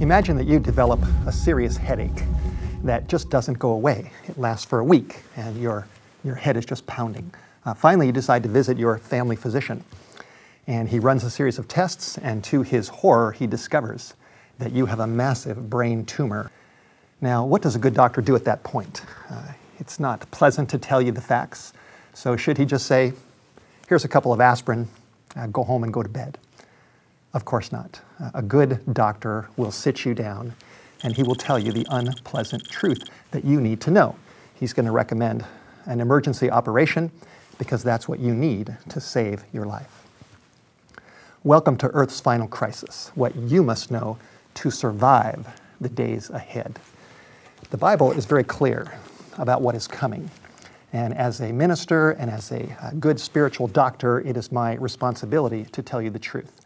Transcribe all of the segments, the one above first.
Imagine that you develop a serious headache that just doesn't go away. It lasts for a week and your, your head is just pounding. Uh, finally, you decide to visit your family physician. And he runs a series of tests, and to his horror, he discovers that you have a massive brain tumor. Now, what does a good doctor do at that point? Uh, it's not pleasant to tell you the facts. So, should he just say, Here's a couple of aspirin, uh, go home and go to bed? Of course not. Uh, a good doctor will sit you down and he will tell you the unpleasant truth that you need to know. He's going to recommend an emergency operation because that's what you need to save your life. Welcome to Earth's final crisis, what you must know to survive the days ahead. The Bible is very clear about what is coming. And as a minister and as a, a good spiritual doctor, it is my responsibility to tell you the truth.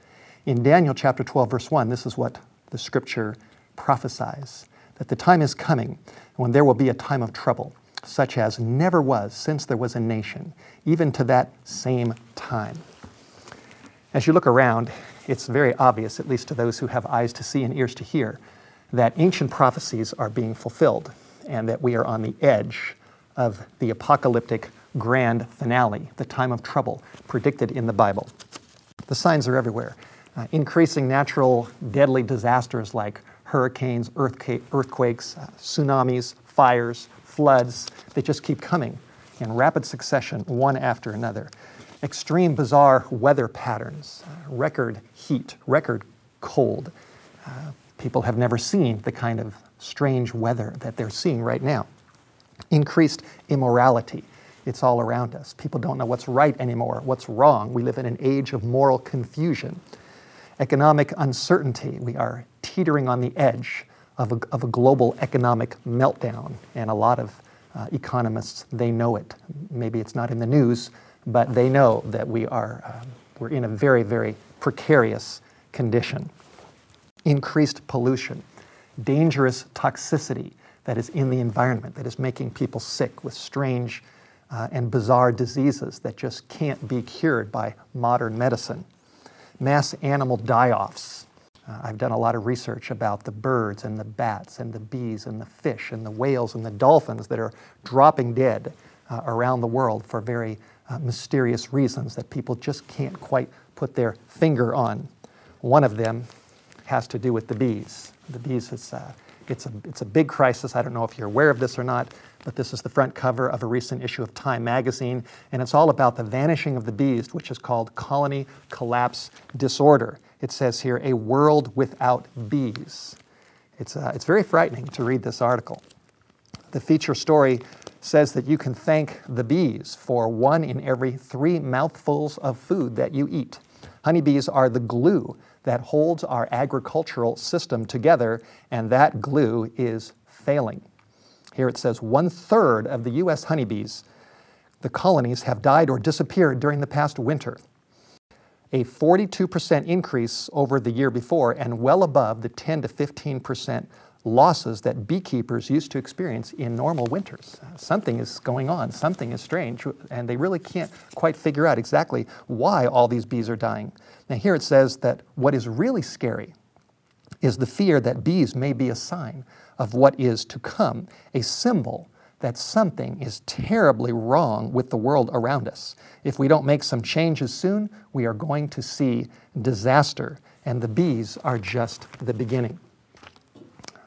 In Daniel chapter 12, verse 1, this is what the scripture prophesies that the time is coming when there will be a time of trouble, such as never was since there was a nation, even to that same time. As you look around, it's very obvious, at least to those who have eyes to see and ears to hear, that ancient prophecies are being fulfilled and that we are on the edge of the apocalyptic grand finale, the time of trouble predicted in the Bible. The signs are everywhere. Uh, increasing natural deadly disasters like hurricanes, earthquakes, uh, tsunamis, fires, floods, they just keep coming in rapid succession, one after another. Extreme, bizarre weather patterns, uh, record heat, record cold. Uh, people have never seen the kind of strange weather that they're seeing right now. Increased immorality. It's all around us. People don't know what's right anymore, what's wrong. We live in an age of moral confusion. Economic uncertainty. We are teetering on the edge of a, of a global economic meltdown. And a lot of uh, economists, they know it. Maybe it's not in the news, but they know that we are uh, we're in a very, very precarious condition. Increased pollution, dangerous toxicity that is in the environment that is making people sick with strange uh, and bizarre diseases that just can't be cured by modern medicine. Mass animal die offs, uh, I've done a lot of research about the birds and the bats and the bees and the fish and the whales and the dolphins that are dropping dead uh, around the world for very uh, mysterious reasons that people just can't quite put their finger on. One of them has to do with the bees. The bees is uh, it's a, it's a big crisis. I don't know if you're aware of this or not, but this is the front cover of a recent issue of Time magazine, and it's all about the vanishing of the bees, which is called colony collapse disorder it says here, a world without bees. It's, uh, it's very frightening to read this article. The feature story says that you can thank the bees for one in every three mouthfuls of food that you eat. Honeybees are the glue that holds our agricultural system together, and that glue is failing. Here it says one third of the U.S. honeybees, the colonies, have died or disappeared during the past winter a 42% increase over the year before and well above the 10 to 15% losses that beekeepers used to experience in normal winters. Something is going on, something is strange, and they really can't quite figure out exactly why all these bees are dying. Now, here it says that what is really scary is the fear that bees may be a sign of what is to come, a symbol that something is terribly wrong with the world around us. If we don't make some changes soon, we are going to see disaster, and the bees are just the beginning.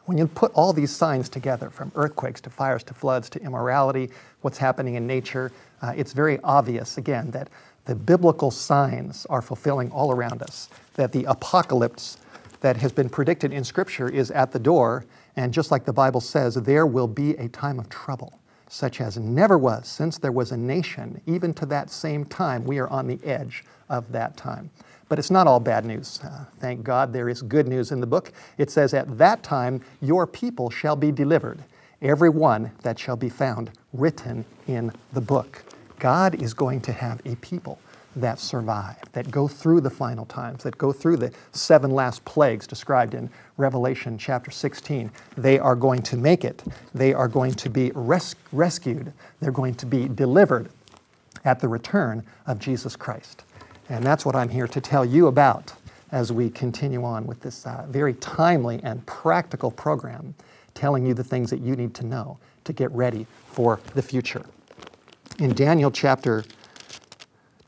When you put all these signs together, from earthquakes to fires to floods to immorality, what's happening in nature, uh, it's very obvious, again, that the biblical signs are fulfilling all around us, that the apocalypse that has been predicted in Scripture is at the door, and just like the Bible says, there will be a time of trouble, such as never was since there was a nation. Even to that same time, we are on the edge of that time. But it's not all bad news. Uh, thank God there is good news in the book. It says, At that time, your people shall be delivered, every one that shall be found written in the book. God is going to have a people that survive, that go through the final times, that go through the seven last plagues described in Revelation chapter 16. They are going to make it. They are going to be res- rescued. They're going to be delivered at the return of Jesus Christ. And that's what I'm here to tell you about as we continue on with this uh, very timely and practical program telling you the things that you need to know to get ready for the future. In Daniel chapter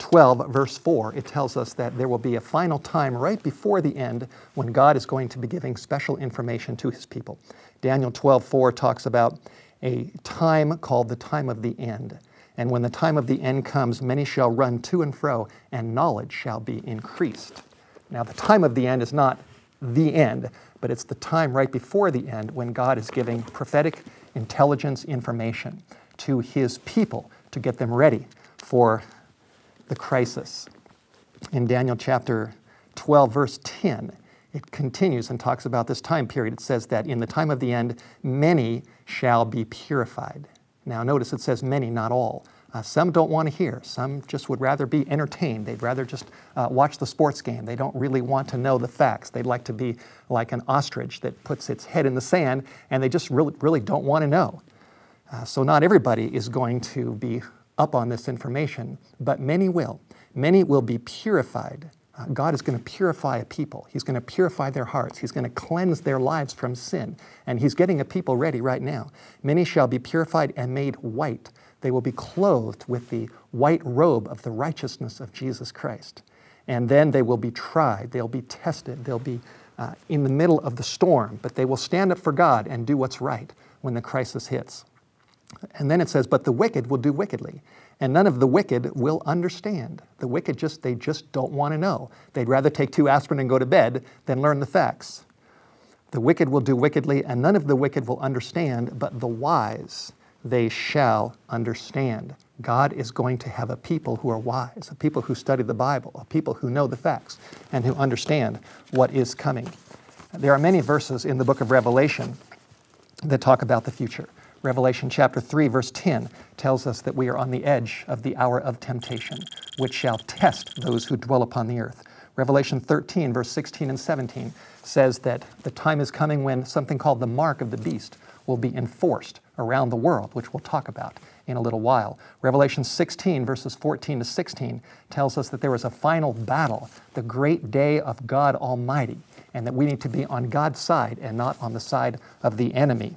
12, verse 4, it tells us that there will be a final time right before the end when God is going to be giving special information to his people. Daniel 12, 4 talks about a time called the time of the end. And when the time of the end comes, many shall run to and fro, and knowledge shall be increased. Now, the time of the end is not the end, but it's the time right before the end when God is giving prophetic intelligence information to his people to get them ready for the crisis. In Daniel chapter 12, verse 10, it continues and talks about this time period. It says that in the time of the end, many shall be purified. Now, notice it says many, not all. Uh, some don't want to hear. Some just would rather be entertained. They'd rather just uh, watch the sports game. They don't really want to know the facts. They'd like to be like an ostrich that puts its head in the sand and they just really, really don't want to know. Uh, so, not everybody is going to be up on this information, but many will. Many will be purified. Uh, God is going to purify a people. He's going to purify their hearts. He's going to cleanse their lives from sin. And He's getting a people ready right now. Many shall be purified and made white. They will be clothed with the white robe of the righteousness of Jesus Christ. And then they will be tried, they'll be tested, they'll be uh, in the middle of the storm, but they will stand up for God and do what's right when the crisis hits. And then it says, but the wicked will do wickedly, and none of the wicked will understand. The wicked just, they just don't want to know. They'd rather take two aspirin and go to bed than learn the facts. The wicked will do wickedly, and none of the wicked will understand, but the wise they shall understand. God is going to have a people who are wise, a people who study the Bible, a people who know the facts, and who understand what is coming. There are many verses in the book of Revelation that talk about the future. Revelation chapter 3, verse 10 tells us that we are on the edge of the hour of temptation, which shall test those who dwell upon the earth. Revelation 13, verse 16 and 17 says that the time is coming when something called the mark of the beast will be enforced around the world, which we'll talk about in a little while. Revelation 16, verses 14 to 16, tells us that there is a final battle, the great day of God Almighty, and that we need to be on God's side and not on the side of the enemy.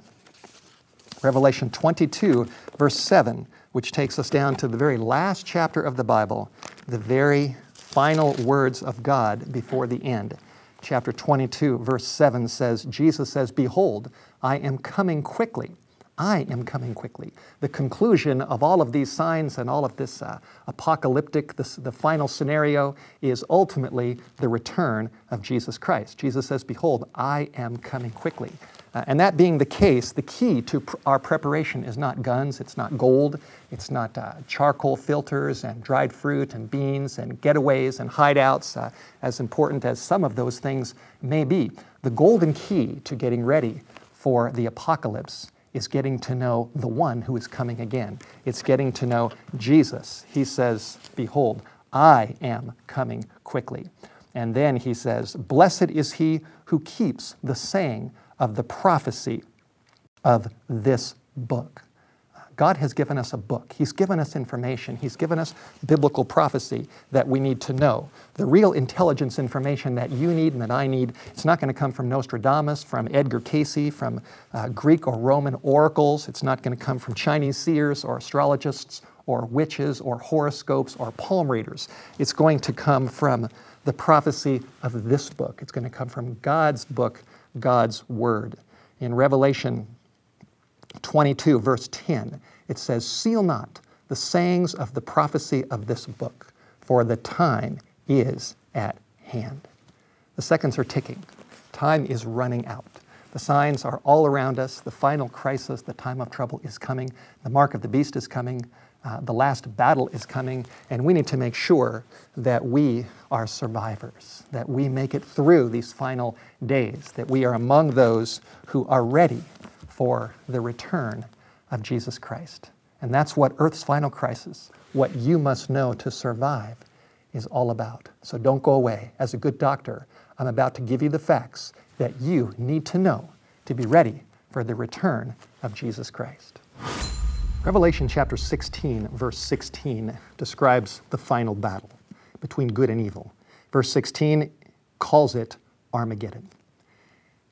Revelation 22, verse 7, which takes us down to the very last chapter of the Bible, the very final words of God before the end. Chapter 22, verse 7 says, Jesus says, Behold, I am coming quickly. I am coming quickly. The conclusion of all of these signs and all of this uh, apocalyptic, this, the final scenario is ultimately the return of Jesus Christ. Jesus says, Behold, I am coming quickly. Uh, and that being the case, the key to pr- our preparation is not guns, it's not gold, it's not uh, charcoal filters and dried fruit and beans and getaways and hideouts, uh, as important as some of those things may be. The golden key to getting ready for the apocalypse is getting to know the one who is coming again. It's getting to know Jesus. He says, Behold, I am coming quickly. And then he says, Blessed is he who keeps the saying of the prophecy of this book. God has given us a book. He's given us information. He's given us biblical prophecy that we need to know. The real intelligence information that you need and that I need, it's not going to come from Nostradamus, from Edgar Cayce, from uh, Greek or Roman oracles. It's not going to come from Chinese seers or astrologists or witches or horoscopes or palm readers. It's going to come from the prophecy of this book. It's going to come from God's book God's Word. In Revelation 22, verse 10, it says, Seal not the sayings of the prophecy of this book, for the time is at hand. The seconds are ticking. Time is running out. The signs are all around us. The final crisis, the time of trouble is coming. The mark of the beast is coming. Uh, the last battle is coming, and we need to make sure that we are survivors, that we make it through these final days, that we are among those who are ready for the return of Jesus Christ. And that's what Earth's final crisis, what you must know to survive, is all about. So don't go away. As a good doctor, I'm about to give you the facts that you need to know to be ready for the return of Jesus Christ. Revelation chapter 16, verse 16, describes the final battle between good and evil. Verse 16, calls it Armageddon.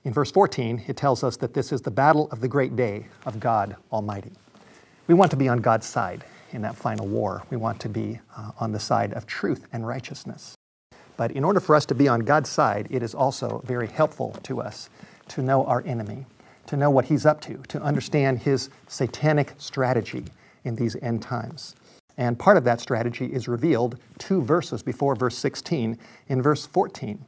In verse 14, it tells us that this is the battle of the great day of God Almighty. We want to be on God's side in that final war. We want to be uh, on the side of truth and righteousness. But in order for us to be on God's side, it is also very helpful to us to know our enemy, to know what he's up to, to understand his satanic strategy in these end times. And part of that strategy is revealed two verses before verse 16. In verse 14,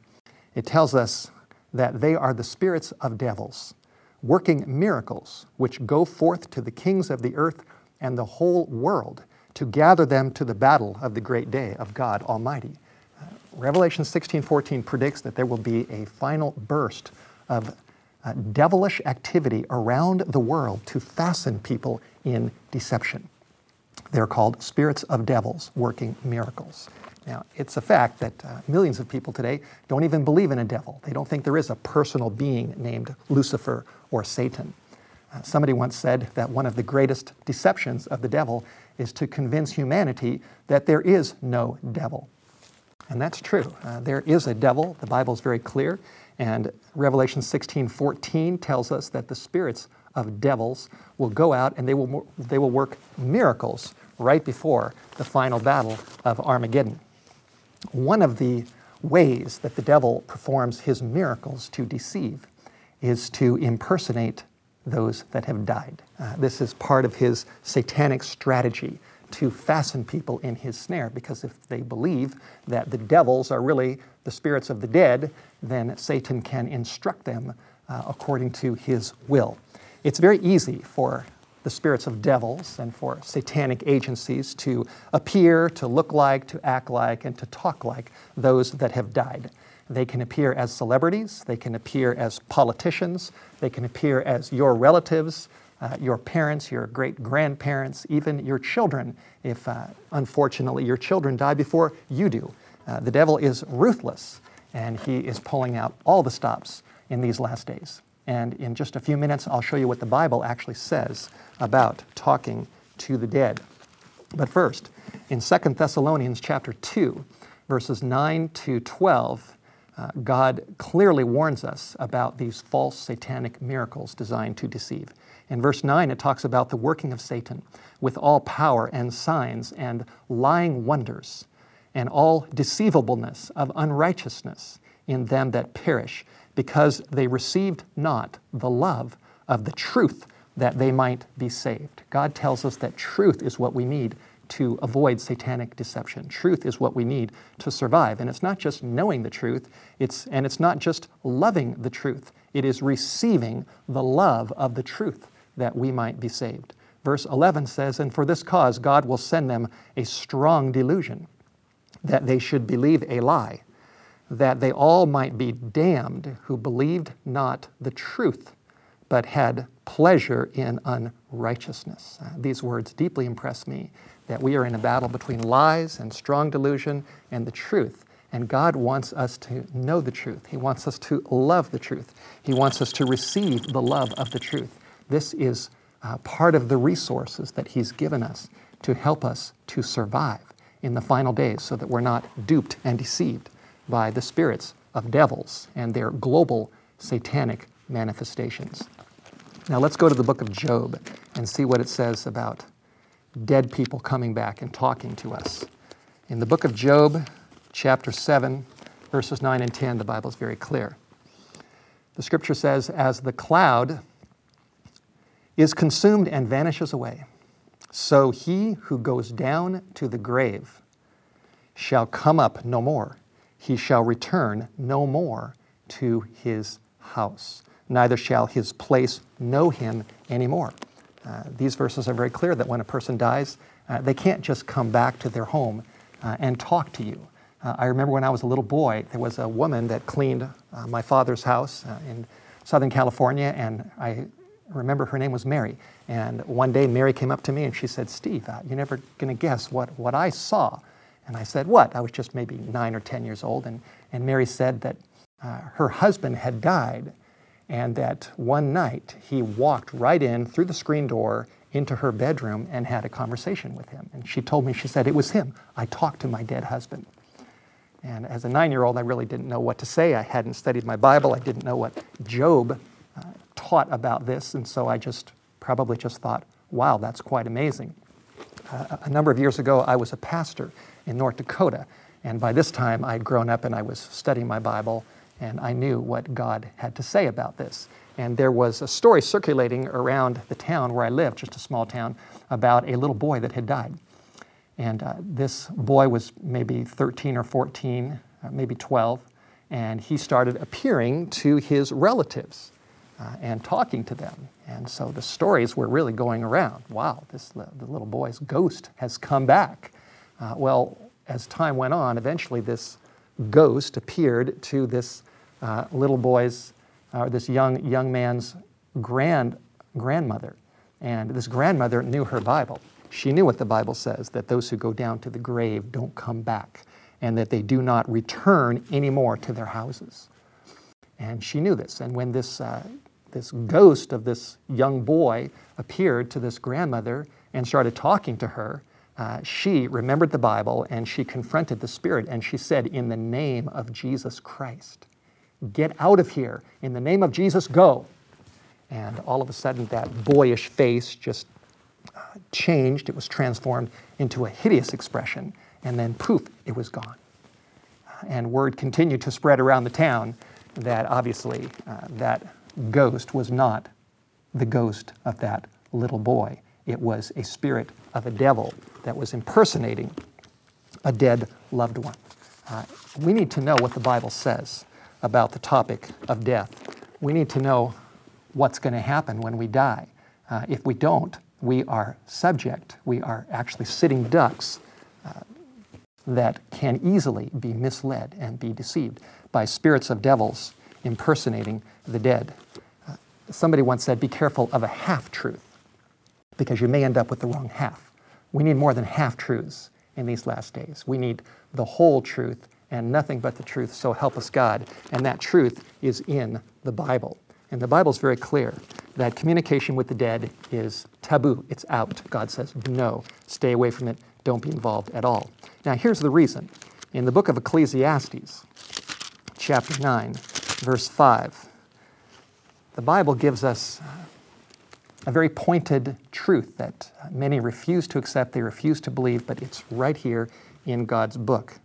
it tells us that they are the spirits of devils, working miracles, which go forth to the kings of the earth and the whole world to gather them to the battle of the great day of God Almighty. Uh, Revelation 16:14 predicts that there will be a final burst of uh, devilish activity around the world to fasten people in deception. They're called spirits of devils working miracles. Now, it's a fact that uh, millions of people today don't even believe in a devil. They don't think there is a personal being named Lucifer or Satan. Uh, somebody once said that one of the greatest deceptions of the devil is to convince humanity that there is no devil. And that's true. Uh, there is a devil. The Bible is very clear. And Revelation 16 14 tells us that the spirits of devils will go out and they will, they will work miracles right before the final battle of Armageddon. One of the ways that the devil performs his miracles to deceive is to impersonate those that have died. Uh, this is part of his satanic strategy to fasten people in his snare because if they believe that the devils are really the spirits of the dead, then Satan can instruct them uh, according to his will. It's very easy for the spirits of devils and for satanic agencies to appear, to look like, to act like, and to talk like those that have died. They can appear as celebrities, they can appear as politicians, they can appear as your relatives, uh, your parents, your great grandparents, even your children, if uh, unfortunately your children die before you do. Uh, the devil is ruthless, and he is pulling out all the stops in these last days. And in just a few minutes, I'll show you what the Bible actually says about talking to the dead. But first, in 2 Thessalonians chapter 2, verses 9 to 12, uh, God clearly warns us about these false satanic miracles designed to deceive. In verse 9, it talks about the working of Satan with all power and signs and lying wonders and all deceivableness of unrighteousness in them that perish, because they received not the love of the truth that they might be saved. God tells us that truth is what we need to avoid satanic deception. Truth is what we need to survive. And it's not just knowing the truth, it's, and it's not just loving the truth, it is receiving the love of the truth that we might be saved. Verse 11 says, And for this cause God will send them a strong delusion, that they should believe a lie, that they all might be damned who believed not the truth, but had pleasure in unrighteousness. These words deeply impress me that we are in a battle between lies and strong delusion and the truth. And God wants us to know the truth. He wants us to love the truth. He wants us to receive the love of the truth. This is uh, part of the resources that He's given us to help us to survive in the final days so that we're not duped and deceived by the spirits of devils and their global satanic manifestations. Now let's go to the book of Job and see what it says about dead people coming back and talking to us. In the book of Job, chapter 7, verses 9 and 10, the Bible is very clear. The scripture says, As the cloud is consumed and vanishes away, so he who goes down to the grave shall come up no more. He shall return no more to his house, neither shall his place know him anymore. Uh, these verses are very clear that when a person dies, uh, they can't just come back to their home uh, and talk to you. Uh, I remember when I was a little boy, there was a woman that cleaned uh, my father's house in Southern California, and I remember her name was Mary. And one day Mary came up to me and she said, Steve, you're never going to guess what, what I saw. And I said, What? I was just maybe nine or 10 years old. And, and Mary said that her husband had died and that one night he walked right in through the screen door into her bedroom and had a conversation with him. And she told me, she said, it was him. I talked to my dead husband. And as a nine year old, I really didn't know what to say. I hadn't studied my Bible, I didn't know what Job uh, taught about this, and so I just probably just thought, wow, that's quite amazing. Uh, a number of years ago, I was a pastor in North Dakota, and by this time I'd grown up and I was studying my Bible, and I knew what God had to say about this. And there was a story circulating around the town where I lived, just a small town, about a little boy that had died. And uh, this boy was maybe 13 or 14, uh, maybe 12, and he started appearing to his relatives uh, and talking to them. And so the stories were really going around. Wow, this the little boy's ghost has come back. Uh, well, as time went on, eventually this ghost appeared to this uh, little boy's, or uh, this young young man's grand grandmother, and this grandmother knew her Bible. She knew what the Bible says that those who go down to the grave don't come back and that they do not return anymore to their houses. And she knew this. And when this, uh, this ghost of this young boy appeared to this grandmother and started talking to her, uh, she remembered the Bible and she confronted the spirit and she said, In the name of Jesus Christ, get out of here. In the name of Jesus, go. And all of a sudden, that boyish face just changed, it was transformed into a hideous expression, and then poof, it was gone. And word continued to spread around the town that obviously uh, that ghost was not the ghost of that little boy. It was a spirit of a devil that was impersonating a dead loved one. Uh, we need to know what the Bible says about the topic of death. We need to know what's going to happen when we die. Uh, if we don't, we are subject, we are actually sitting ducks uh, that can easily be misled and be deceived by spirits of devils impersonating the dead. Uh, somebody once said, Be careful of a half truth because you may end up with the wrong half. We need more than half truths in these last days. We need the whole truth and nothing but the truth, so help us God. And that truth is in the Bible. And the Bible is very clear that communication with the dead is taboo. It's out. God says, no, stay away from it. Don't be involved at all. Now, here's the reason. In the book of Ecclesiastes, chapter 9, verse 5, the Bible gives us a very pointed truth that many refuse to accept, they refuse to believe, but it's right here in God's book.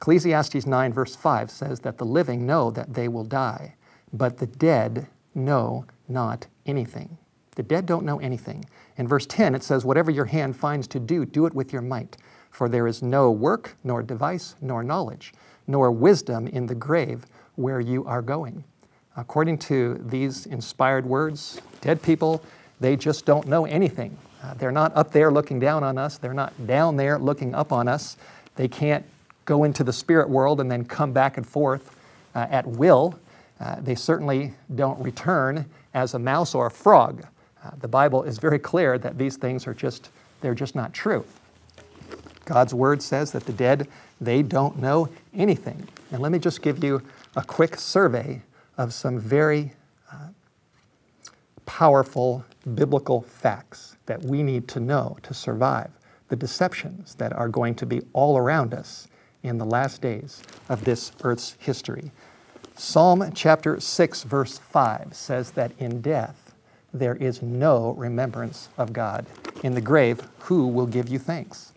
Ecclesiastes 9, verse 5 says that the living know that they will die, but the dead know not anything. The dead don't know anything. In verse 10, it says, Whatever your hand finds to do, do it with your might. For there is no work, nor device, nor knowledge, nor wisdom in the grave where you are going. According to these inspired words, dead people, they just don't know anything. Uh, they're not up there looking down on us, they're not down there looking up on us. They can't go into the spirit world and then come back and forth uh, at will. Uh, they certainly don't return as a mouse or a frog. Uh, the Bible is very clear that these things are just, they're just not true. God's word says that the dead, they don't know anything. And let me just give you a quick survey of some very uh, powerful biblical facts that we need to know to survive the deceptions that are going to be all around us in the last days of this earth's history. Psalm chapter 6, verse 5 says that in death there is no remembrance of God. In the grave, who will give you thanks?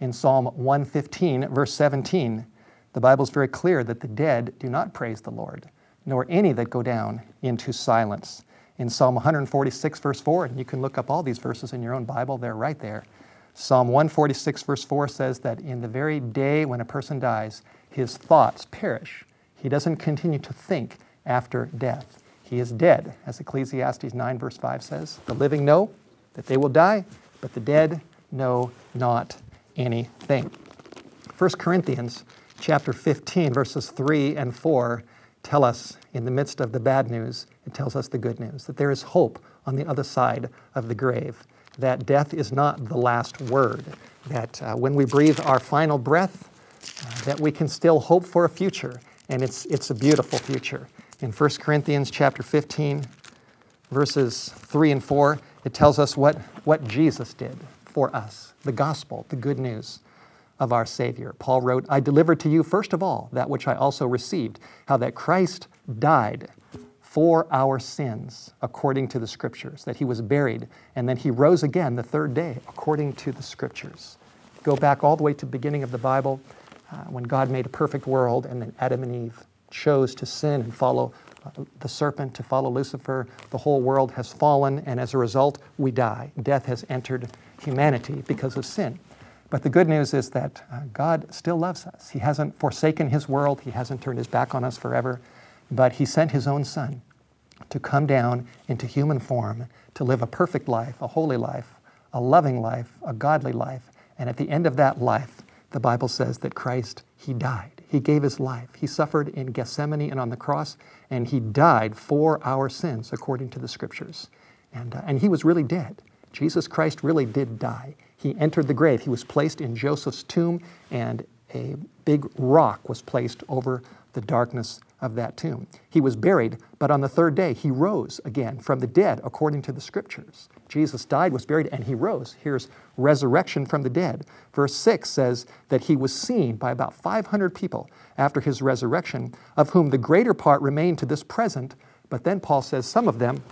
In Psalm 115, verse 17, the Bible is very clear that the dead do not praise the Lord, nor any that go down into silence. In Psalm 146, verse 4, and you can look up all these verses in your own Bible, they're right there. Psalm 146, verse 4 says that in the very day when a person dies, his thoughts perish he doesn't continue to think after death. He is dead, as Ecclesiastes 9, verse 5 says. The living know that they will die, but the dead know not anything. 1 Corinthians chapter 15, verses 3 and 4 tell us, in the midst of the bad news, it tells us the good news, that there is hope on the other side of the grave, that death is not the last word, that uh, when we breathe our final breath, uh, that we can still hope for a future and it's, it's a beautiful future. In 1 Corinthians chapter 15, verses 3 and 4, it tells us what, what Jesus did for us the gospel, the good news. of our Savior. Paul wrote, I delivered to you first of all that which I also received, how that Christ died for our sins according to the Scriptures, that he was buried, and then he rose again the third day according to the Scriptures. Go back all the way to the beginning of the Bible uh, when God made a perfect world and then Adam and Eve chose to sin and follow uh, the serpent, to follow Lucifer. The whole world has fallen, and as a result, we die. Death has entered humanity because of sin. But the good news is that uh, God still loves us. He hasn't forsaken His world, He hasn't turned His back on us forever, but He sent His own Son to come down into human form, to live a perfect life, a holy life, a loving life, a godly life. And at the end of that life, the Bible says that Christ, He died. He gave His life. He suffered in Gethsemane and on the cross, and He died for our sins according to the Scriptures. And, uh, and He was really dead. Jesus Christ really did die. He entered the grave. He was placed in Joseph's tomb, and a big rock was placed over the darkness of that tomb. He was buried, but on the third day he rose again from the dead according to the scriptures. Jesus died, was buried, and he rose. Here's resurrection from the dead. Verse 6 says that he was seen by about 500 people after his resurrection, of whom the greater part remain to this present. But then Paul says some of them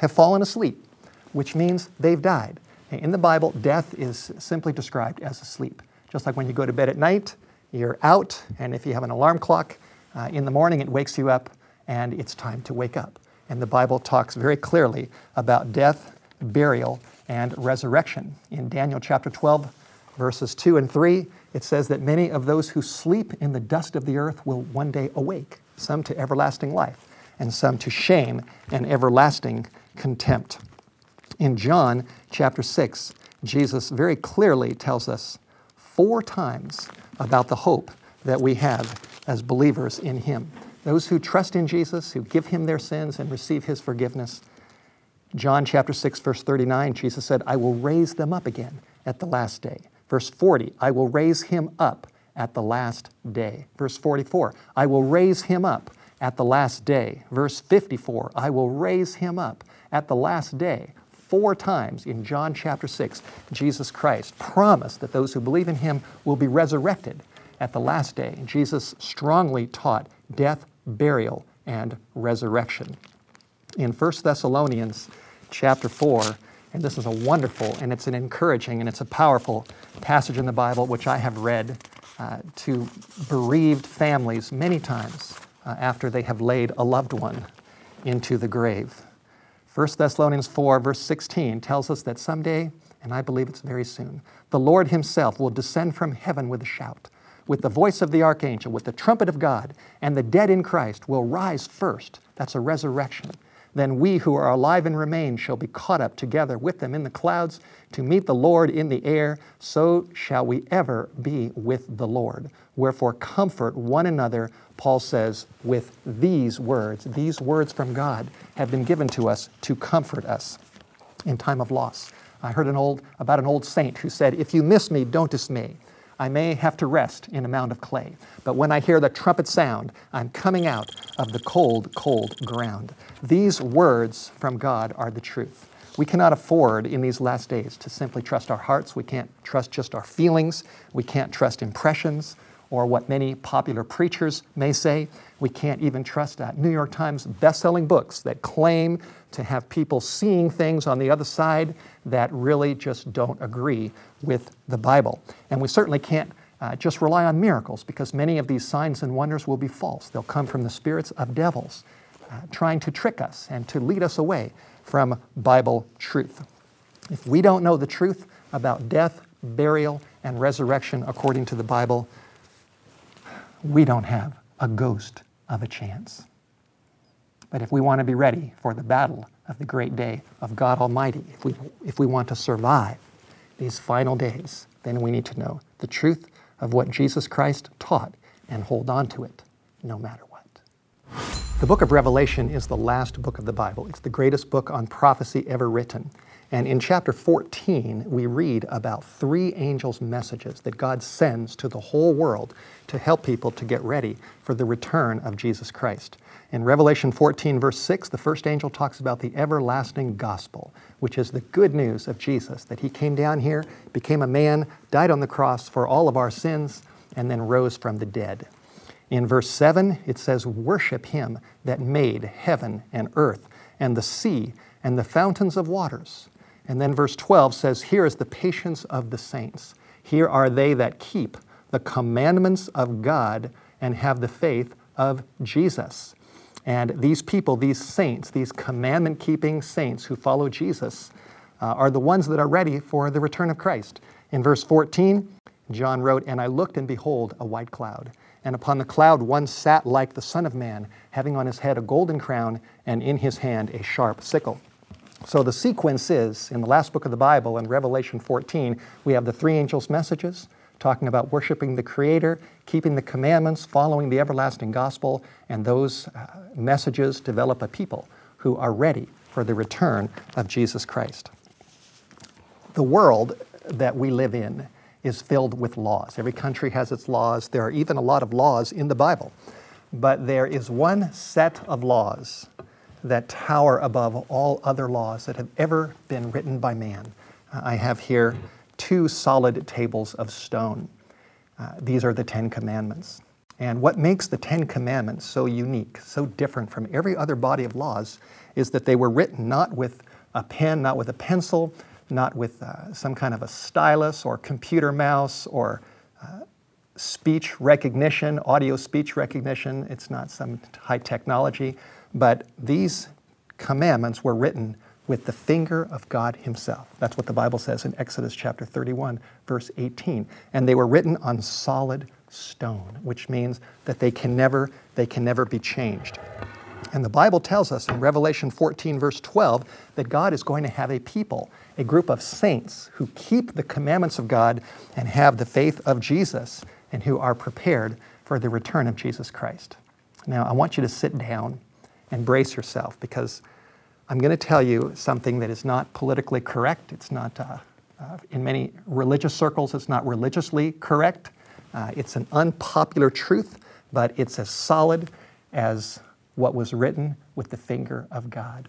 have fallen asleep, which means they've died. In the Bible, death is simply described as a sleep. Just like when you go to bed at night, you're out, and if you have an alarm clock, uh, in the morning, it wakes you up, and it's time to wake up. And the Bible talks very clearly about death, burial, and resurrection. In Daniel chapter 12, verses 2 and 3, it says that many of those who sleep in the dust of the earth will one day awake, some to everlasting life, and some to shame and everlasting contempt. In John chapter 6, Jesus very clearly tells us four times about the hope that we have as believers in Him. Those who trust in Jesus, who give Him their sins and receive His forgiveness. John chapter 6, verse 39, Jesus said, I will raise them up again at the last day. Verse 40, I will raise him up at the last day. Verse 44, I will raise him up at the last day. Verse 54, I will raise him up at the last day. Four times in John chapter 6, Jesus Christ promised that those who believe in him will be resurrected at the last day. Jesus strongly taught death, burial, and resurrection. In 1 Thessalonians chapter 4, and this is a wonderful and it's an encouraging and it's a powerful passage in the Bible which I have read uh, to bereaved families many times uh, after they have laid a loved one into the grave. 1 Thessalonians 4, verse 16, tells us that someday, and I believe it's very soon, the Lord Himself will descend from heaven with a shout with the voice of the archangel, with the trumpet of God, and the dead in Christ will rise first. That's a resurrection. Then we who are alive and remain shall be caught up together with them in the clouds to meet the Lord in the air. So shall we ever be with the Lord. Wherefore, comfort one another, Paul says, with these words. These words from God have been given to us to comfort us in time of loss. I heard an old, about an old saint who said, If you miss me, don't dismay. I may have to rest in a mound of clay, but when I hear the trumpet sound, I'm coming out of the cold, cold ground. These words from God are the truth. We cannot afford in these last days to simply trust our hearts. We can't trust just our feelings. We can't trust impressions or what many popular preachers may say. We can't even trust New York Times best-selling books that claim to have people seeing things on the other side that really just don't agree with the Bible. And we certainly can't uh, just rely on miracles because many of these signs and wonders will be false. They'll come from the spirits of devils uh, trying to trick us and to lead us away from Bible truth. If we don't know the truth about death, burial, and resurrection according to the Bible, we don't have a ghost of a chance. But if we want to be ready for the battle of the great day of God Almighty, if we, if we want to survive these final days, then we need to know the truth of what Jesus Christ taught and hold on to it no matter what. The book of Revelation is the last book of the Bible. It's the greatest book on prophecy ever written. And in chapter 14, we read about three angels' messages that God sends to the whole world to help people to get ready for the return of Jesus Christ. In Revelation 14, verse 6, the first angel talks about the everlasting gospel, which is the good news of Jesus, that he came down here, became a man, died on the cross for all of our sins, and then rose from the dead. In verse 7, it says, Worship him that made heaven and earth and the sea and the fountains of waters. And then verse 12 says, Here is the patience of the saints. Here are they that keep the commandments of God and have the faith of Jesus. And these people, these saints, these commandment keeping saints who follow Jesus, uh, are the ones that are ready for the return of Christ. In verse 14, John wrote, And I looked, and behold, a white cloud and upon the cloud one sat like the Son of Man, having on his head a golden crown, and in his hand a sharp sickle. So the sequence is in the last book of the Bible, in Revelation 14, we have the three angels' messages talking about worshiping the Creator, keeping the commandments, following the everlasting gospel, and those uh, messages develop a people who are ready for the return of Jesus Christ. The world that we live in is filled with laws. Every country has its laws. There are even a lot of laws in the Bible. But there is one set of laws that tower above all other laws that have ever been written by man. I have here two solid tables of stone. Uh, these are the Ten Commandments. And what makes the Ten Commandments so unique, so different from every other body of laws, is that they were written not with a pen, not with a pencil, not with uh, some kind of a stylus or computer mouse or uh, speech recognition, audio speech recognition. It's not some high technology, but these commandments were written with the finger of God Himself. That's what the Bible says in Exodus chapter 31, verse 18. And they were written on solid stone, which means that they can never, they can never be changed. And the Bible tells us in Revelation 14, verse 12, that God is going to have a people a group of saints who keep the commandments of God and have the faith of Jesus and who are prepared for the return of Jesus Christ. Now, I want you to sit down and brace yourself because I'm going to tell you something that is not politically correct. It's not, uh, uh, in many religious circles, it's not religiously correct. Uh, it's an unpopular truth, but it's as solid as what was written with the finger of God.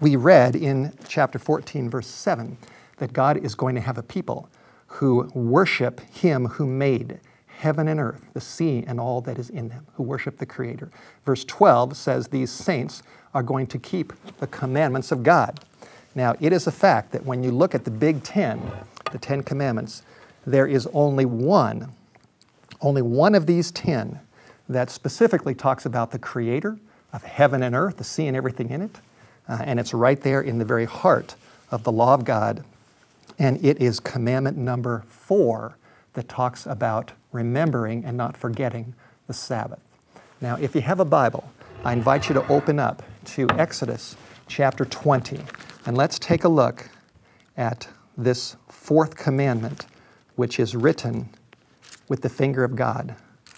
We read in chapter 14, verse 7, that God is going to have a people who worship Him who made heaven and earth, the sea, and all that is in them, who worship the Creator. Verse 12 says these saints are going to keep the commandments of God. Now, it is a fact that when you look at the Big Ten, the Ten Commandments, there is only one, only one of these ten that specifically talks about the Creator of heaven and earth, the sea and everything in it. Uh, and it's right there in the very heart of the law of God. And it is commandment number four that talks about remembering and not forgetting the Sabbath. Now, if you have a Bible, I invite you to open up to Exodus chapter 20. And let's take a look at this fourth commandment, which is written with the finger of God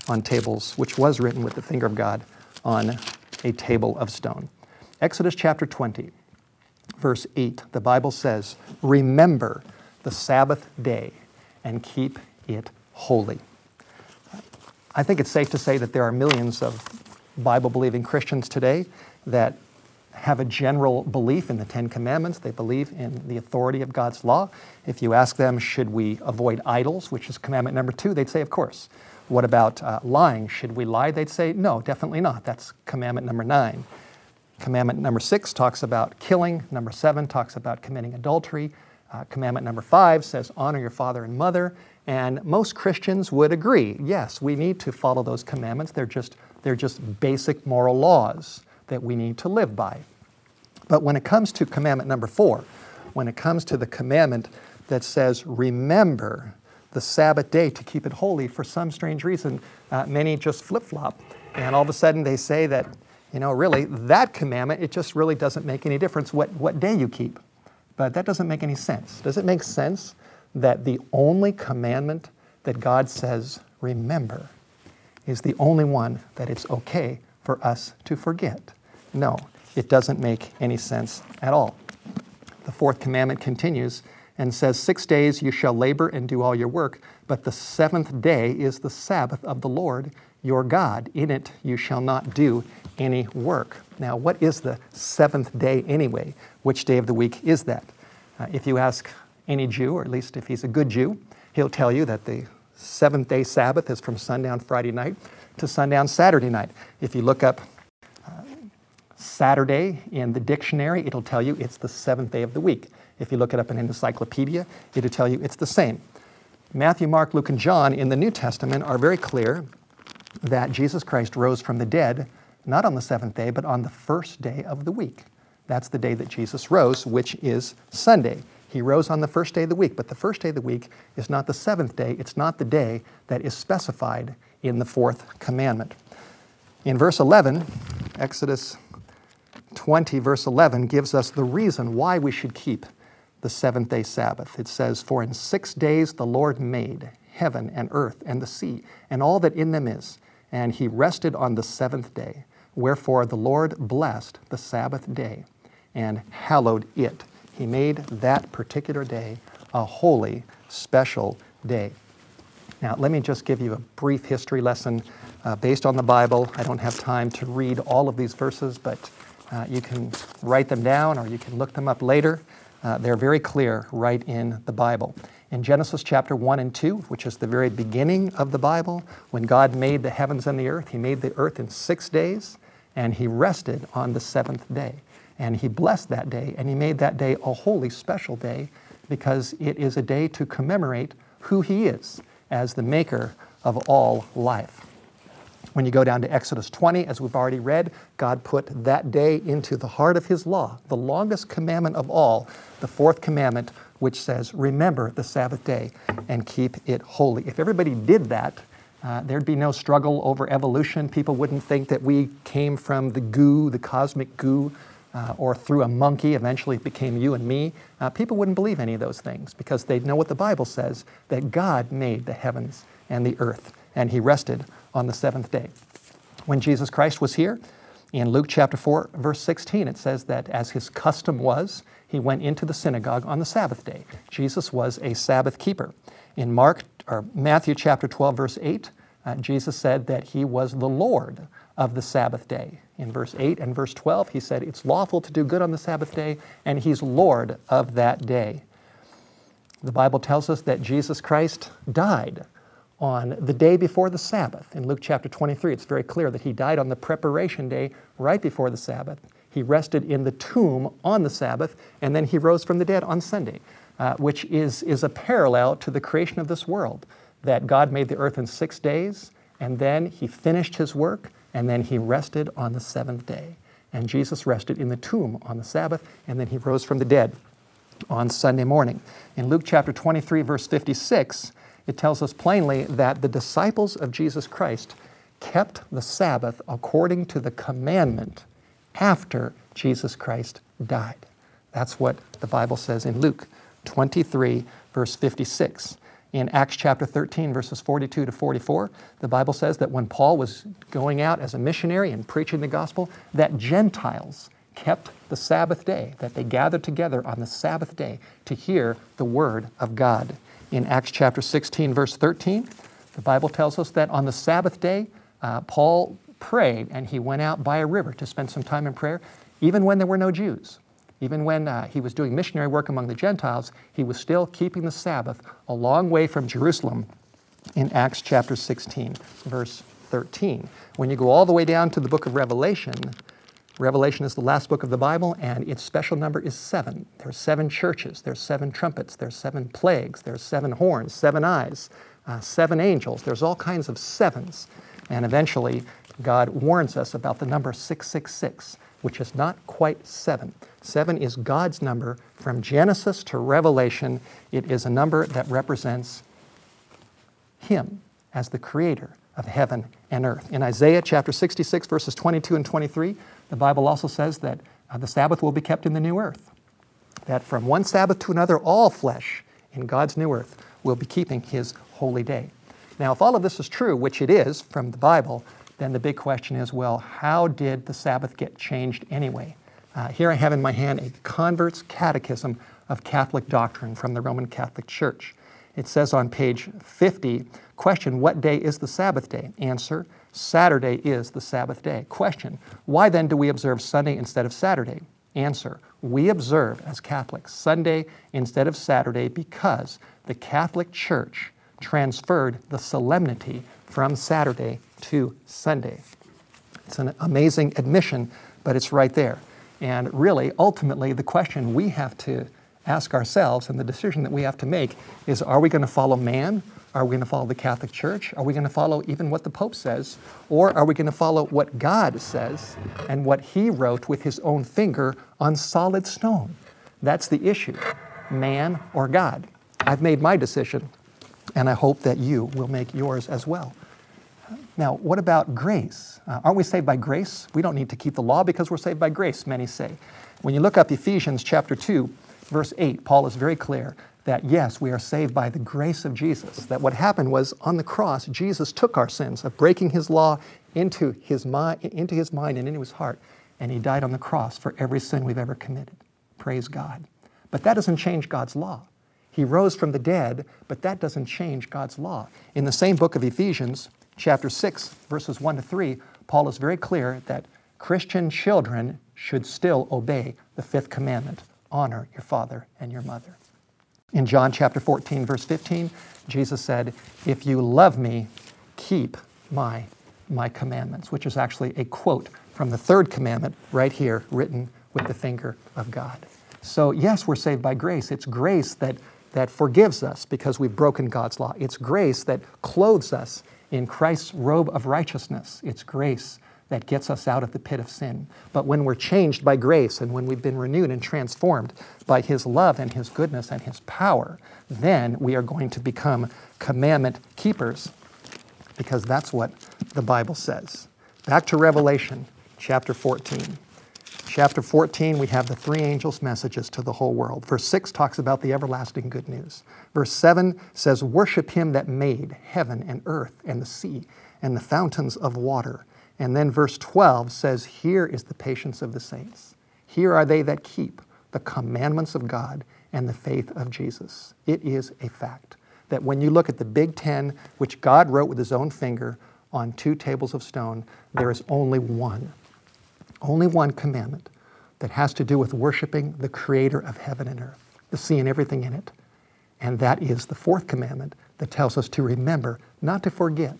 on tables, which was written with the finger of God on a table of stone. Exodus chapter 20, verse 8, the Bible says, Remember the Sabbath day and keep it holy. I think it's safe to say that there are millions of Bible believing Christians today that have a general belief in the Ten Commandments. They believe in the authority of God's law. If you ask them, should we avoid idols, which is commandment number two, they'd say, of course. What about uh, lying? Should we lie? They'd say, no, definitely not. That's commandment number nine. Commandment number six talks about killing. Number seven talks about committing adultery. Uh, commandment number five says, honor your father and mother. And most Christians would agree yes, we need to follow those commandments. They're just, they're just basic moral laws that we need to live by. But when it comes to commandment number four, when it comes to the commandment that says, remember the Sabbath day to keep it holy, for some strange reason, uh, many just flip flop. And all of a sudden they say that you know, really, that commandment, it just really doesn't make any difference what, what day you keep. But that doesn't make any sense. Does it make sense that the only commandment that God says, remember, is the only one that it's okay for us to forget? No, it doesn't make any sense at all. The fourth commandment continues and says, Six days you shall labor and do all your work, but the seventh day is the Sabbath of the Lord your God. In it you shall not do any work. Now, what is the seventh day anyway? Which day of the week is that? Uh, if you ask any Jew, or at least if he's a good Jew, he'll tell you that the seventh day Sabbath is from sundown Friday night to sundown Saturday night. If you look up uh, Saturday in the dictionary, it'll tell you it's the seventh day of the week. If you look it up in an encyclopedia, it'll tell you it's the same. Matthew, Mark, Luke, and John in the New Testament are very clear that Jesus Christ rose from the dead not on the seventh day, but on the first day of the week. That's the day that Jesus rose, which is Sunday. He rose on the first day of the week, but the first day of the week is not the seventh day. It's not the day that is specified in the fourth commandment. In verse 11, Exodus 20, verse 11, gives us the reason why we should keep the seventh day Sabbath. It says, For in six days the Lord made heaven and earth and the sea and all that in them is, and he rested on the seventh day. Wherefore the Lord blessed the Sabbath day and hallowed it. He made that particular day a holy, special day. Now, let me just give you a brief history lesson uh, based on the Bible. I don't have time to read all of these verses, but uh, you can write them down or you can look them up later. Uh, they're very clear right in the Bible. In Genesis chapter 1 and 2, which is the very beginning of the Bible, when God made the heavens and the earth, He made the earth in six days and He rested on the seventh day. And He blessed that day and He made that day a holy, special day because it is a day to commemorate who He is as the maker of all life. When you go down to Exodus 20, as we've already read, God put that day into the heart of His law, the longest commandment of all, the fourth commandment, which says, Remember the Sabbath day and keep it holy. If everybody did that, uh, there'd be no struggle over evolution. People wouldn't think that we came from the goo, the cosmic goo, uh, or through a monkey, eventually it became you and me. Uh, people wouldn't believe any of those things because they'd know what the Bible says that God made the heavens and the earth, and He rested on the seventh day. When Jesus Christ was here, in Luke chapter 4, verse 16, it says that as his custom was, he went into the synagogue on the Sabbath day. Jesus was a Sabbath keeper. In Mark or Matthew chapter 12, verse 8, uh, Jesus said that he was the Lord of the Sabbath day. In verse 8 and verse 12, he said it's lawful to do good on the Sabbath day, and he's Lord of that day. The Bible tells us that Jesus Christ died on the day before the Sabbath. In Luke chapter 23, it's very clear that he died on the preparation day right before the Sabbath. He rested in the tomb on the Sabbath, and then he rose from the dead on Sunday, uh, which is, is a parallel to the creation of this world. That God made the earth in six days, and then he finished his work, and then he rested on the seventh day. And Jesus rested in the tomb on the Sabbath, and then he rose from the dead on Sunday morning. In Luke chapter 23, verse 56, it tells us plainly that the disciples of Jesus Christ kept the Sabbath according to the commandment after Jesus Christ died. That's what the Bible says in Luke 23, verse 56. In Acts chapter 13, verses 42 to 44, the Bible says that when Paul was going out as a missionary and preaching the gospel, that Gentiles kept the Sabbath day, that they gathered together on the Sabbath day to hear the word of God in Acts chapter 16, verse 13. The Bible tells us that on the Sabbath day, uh, Paul prayed and he went out by a river to spend some time in prayer, even when there were no Jews. Even when uh, he was doing missionary work among the Gentiles, he was still keeping the Sabbath a long way from Jerusalem in Acts chapter 16, verse 13. When you go all the way down to the book of Revelation, Revelation is the last book of the Bible, and its special number is seven. There are seven churches, there's seven trumpets, there's seven plagues, there's seven horns, seven eyes, uh, seven angels. There's all kinds of sevens. And eventually, God warns us about the number 666, which is not quite seven. Seven is God's number from Genesis to Revelation. It is a number that represents Him as the creator of heaven and earth. In Isaiah chapter 66, verses 22 and 23, the Bible also says that uh, the Sabbath will be kept in the new earth. That from one Sabbath to another, all flesh in God's new earth will be keeping his holy day. Now, if all of this is true, which it is from the Bible, then the big question is well, how did the Sabbath get changed anyway? Uh, here I have in my hand a convert's catechism of Catholic doctrine from the Roman Catholic Church. It says on page 50, question, what day is the Sabbath day? Answer, Saturday is the Sabbath day. Question, why then do we observe Sunday instead of Saturday? Answer, we observe as Catholics Sunday instead of Saturday because the Catholic Church transferred the solemnity from Saturday to Sunday. It's an amazing admission, but it's right there. And really, ultimately, the question we have to ask ourselves and the decision that we have to make is are we going to follow man? Are we going to follow the Catholic Church? Are we going to follow even what the Pope says? Or are we going to follow what God says and what He wrote with His own finger on solid stone? That's the issue man or God. I've made my decision, and I hope that you will make yours as well. Now, what about grace? Uh, aren't we saved by grace? We don't need to keep the law because we're saved by grace, many say. When you look up Ephesians chapter 2, verse 8, Paul is very clear that yes, we are saved by the grace of Jesus. That what happened was on the cross, Jesus took our sins of breaking his law into his, mind, into his mind and into his heart, and he died on the cross for every sin we've ever committed. Praise God. But that doesn't change God's law. He rose from the dead, but that doesn't change God's law. In the same book of Ephesians, chapter 6, verses 1 to 3, Paul is very clear that Christian children should still obey the fifth commandment honor your father and your mother. In John chapter 14, verse 15, Jesus said, If you love me, keep my, my commandments, which is actually a quote from the third commandment right here, written with the finger of God. So, yes, we're saved by grace. It's grace that, that forgives us because we've broken God's law. It's grace that clothes us in Christ's robe of righteousness. It's grace that gets us out of the pit of sin. But when we're changed by grace and when we've been renewed and transformed by His love and His goodness and His power, then we are going to become commandment keepers because that's what the Bible says. Back to Revelation chapter 14. Chapter 14, we have the three angels' messages to the whole world. Verse 6 talks about the everlasting good news. Verse 7 says, Worship him that made heaven and earth and the sea and the fountains of water. And then verse 12 says, Here is the patience of the saints. Here are they that keep the commandments of God and the faith of Jesus. It is a fact that when you look at the Big Ten, which God wrote with his own finger on two tables of stone, there is only one only one commandment that has to do with worshiping the creator of heaven and earth, the sea and everything in it. And that is the fourth commandment that tells us to remember, not to forget,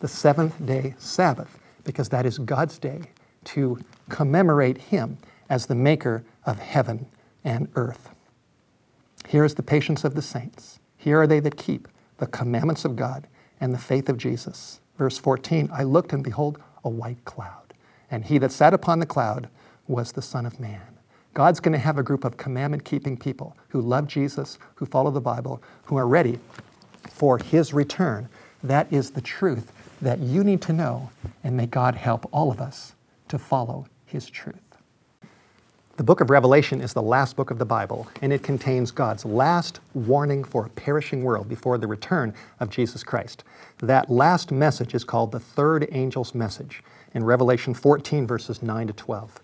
the seventh day Sabbath, because that is God's day to commemorate Him as the maker of heaven and earth. Here is the patience of the saints. Here are they that keep the commandments of God and the faith of Jesus. Verse 14 I looked and behold a white cloud and he that sat upon the cloud was the Son of Man. God's going to have a group of commandment keeping people who love Jesus, who follow the Bible, who are ready for his return. That is the truth that you need to know, and may God help all of us to follow his truth. The book of Revelation is the last book of the Bible, and it contains God's last warning for a perishing world before the return of Jesus Christ. That last message is called the third angel's message in Revelation 14, verses 9 to 12.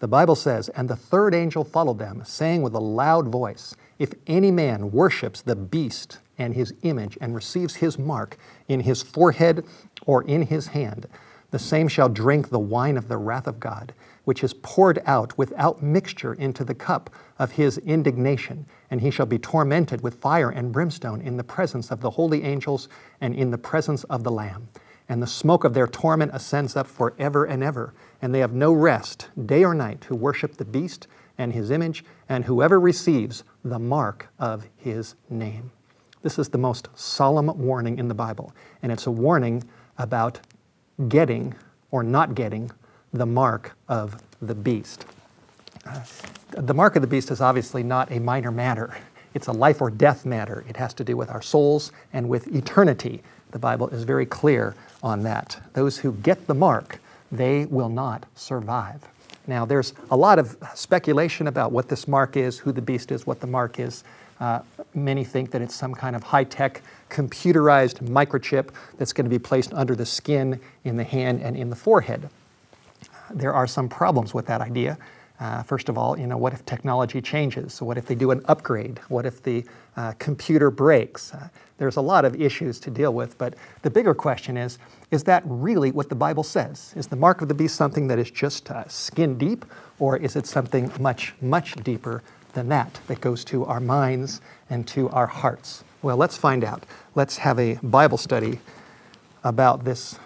The Bible says, And the third angel followed them, saying with a loud voice, If any man worships the beast and his image, and receives his mark in his forehead or in his hand, the same shall drink the wine of the wrath of God, which is poured out without mixture into the cup of his indignation, and he shall be tormented with fire and brimstone in the presence of the holy angels and in the presence of the Lamb and the smoke of their torment ascends up forever and ever. And they have no rest, day or night, who worship the beast and his image, and whoever receives the mark of his name. This is the most solemn warning in the Bible, and it's a warning about getting or not getting the mark of the beast. Uh, the mark of the beast is obviously not a minor matter. It's a life or death matter. It has to do with our souls and with eternity. The Bible is very clear on that. Those who get the mark, they will not survive. Now, there's a lot of speculation about what this mark is, who the beast is, what the mark is. Uh, many think that it's some kind of high tech computerized microchip that's going to be placed under the skin, in the hand, and in the forehead. There are some problems with that idea. Uh, first of all, you know, what if technology changes? What if they do an upgrade? What if the uh, computer breaks? Uh, there's a lot of issues to deal with, but the bigger question is, is that really what the Bible says? Is the mark of the beast something that is just uh, skin deep, or is it something much, much deeper than that, that goes to our minds and to our hearts? Well, let's find out. Let's have a Bible study about this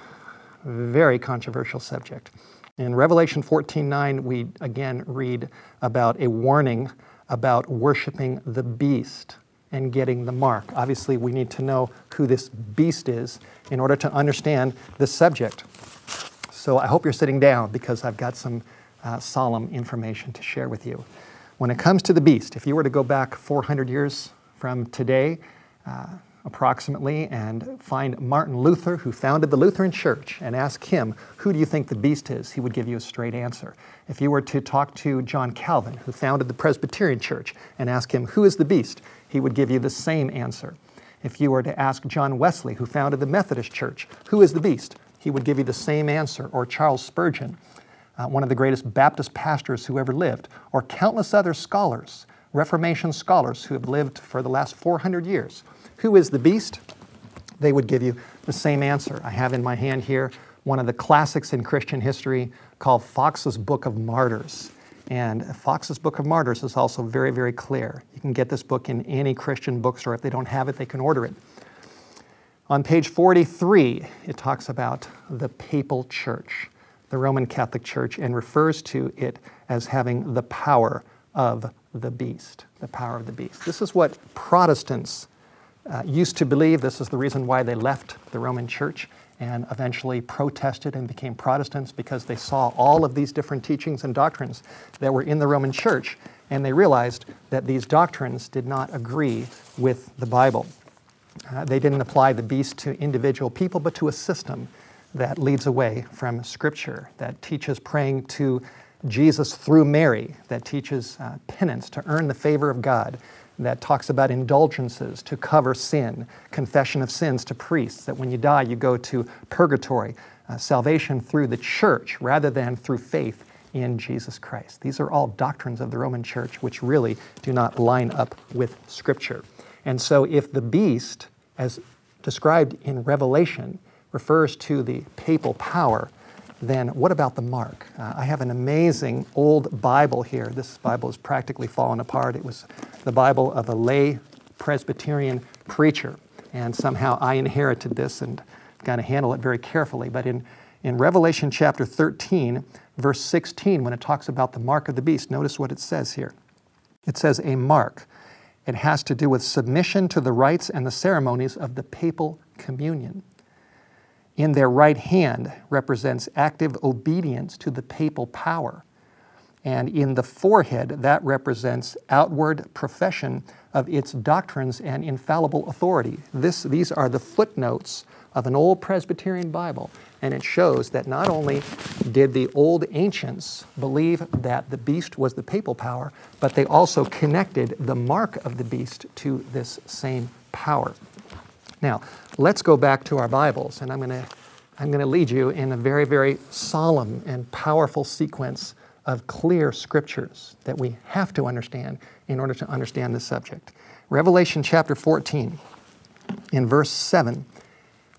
very controversial subject. In Revelation 14:9, we again read about a warning about worshiping the beast and getting the mark. Obviously, we need to know who this beast is in order to understand this subject. So I hope you're sitting down because I've got some uh, solemn information to share with you. When it comes to the beast, if you were to go back 400 years from today, uh, approximately and find Martin Luther, who founded the Lutheran Church, and ask him, Who do you think the beast is? He would give you a straight answer. If you were to talk to John Calvin, who founded the Presbyterian Church, and ask him, Who is the beast? he would give you the same answer. If you were to ask John Wesley, who founded the Methodist Church, Who is the beast? he would give you the same answer. Or Charles Spurgeon, uh, one of the greatest Baptist pastors who ever lived, or countless other scholars, Reformation scholars who have lived for the last 400 years who is the beast? They would give you the same answer. I have in my hand here one of the classics in Christian history called Foxe's Book of Martyrs. And Foxe's Book of Martyrs is also very, very clear. You can get this book in any Christian bookstore. If they don't have it, they can order it. On page 43, it talks about the papal church, the Roman Catholic Church, and refers to it as having the power of the beast. The power of the beast. This is what Protestants uh, used to believe this is the reason why they left the Roman Church and eventually protested and became Protestants because they saw all of these different teachings and doctrines that were in the Roman Church and they realized that these doctrines did not agree with the Bible. Uh, they didn't apply the beast to individual people but to a system that leads away from Scripture, that teaches praying to Jesus through Mary, that teaches uh, penance to earn the favor of God, that talks about indulgences to cover sin, confession of sins to priests, that when you die, you go to purgatory, uh, salvation through the church rather than through faith in Jesus Christ. These are all doctrines of the Roman church which really do not line up with Scripture. And so, if the beast, as described in Revelation, refers to the papal power, then what about the mark? Uh, I have an amazing old Bible here. This Bible is practically fallen apart. It was the Bible of a lay Presbyterian preacher, and somehow I inherited this and got to handle it very carefully. But in, in Revelation chapter 13, verse 16, when it talks about the mark of the beast, notice what it says here. It says, a mark. It has to do with submission to the rites and the ceremonies of the papal communion in their right hand represents active obedience to the papal power. And in the forehead, that represents outward profession of its doctrines and infallible authority. This, these are the footnotes of an old Presbyterian Bible, and it shows that not only did the old ancients believe that the beast was the papal power, but they also connected the mark of the beast to this same power. Now, let's go back to our Bibles, and I'm going to I'm going to lead you in a very, very solemn and powerful sequence of clear scriptures that we have to understand in order to understand this subject. Revelation chapter 14, in verse 7,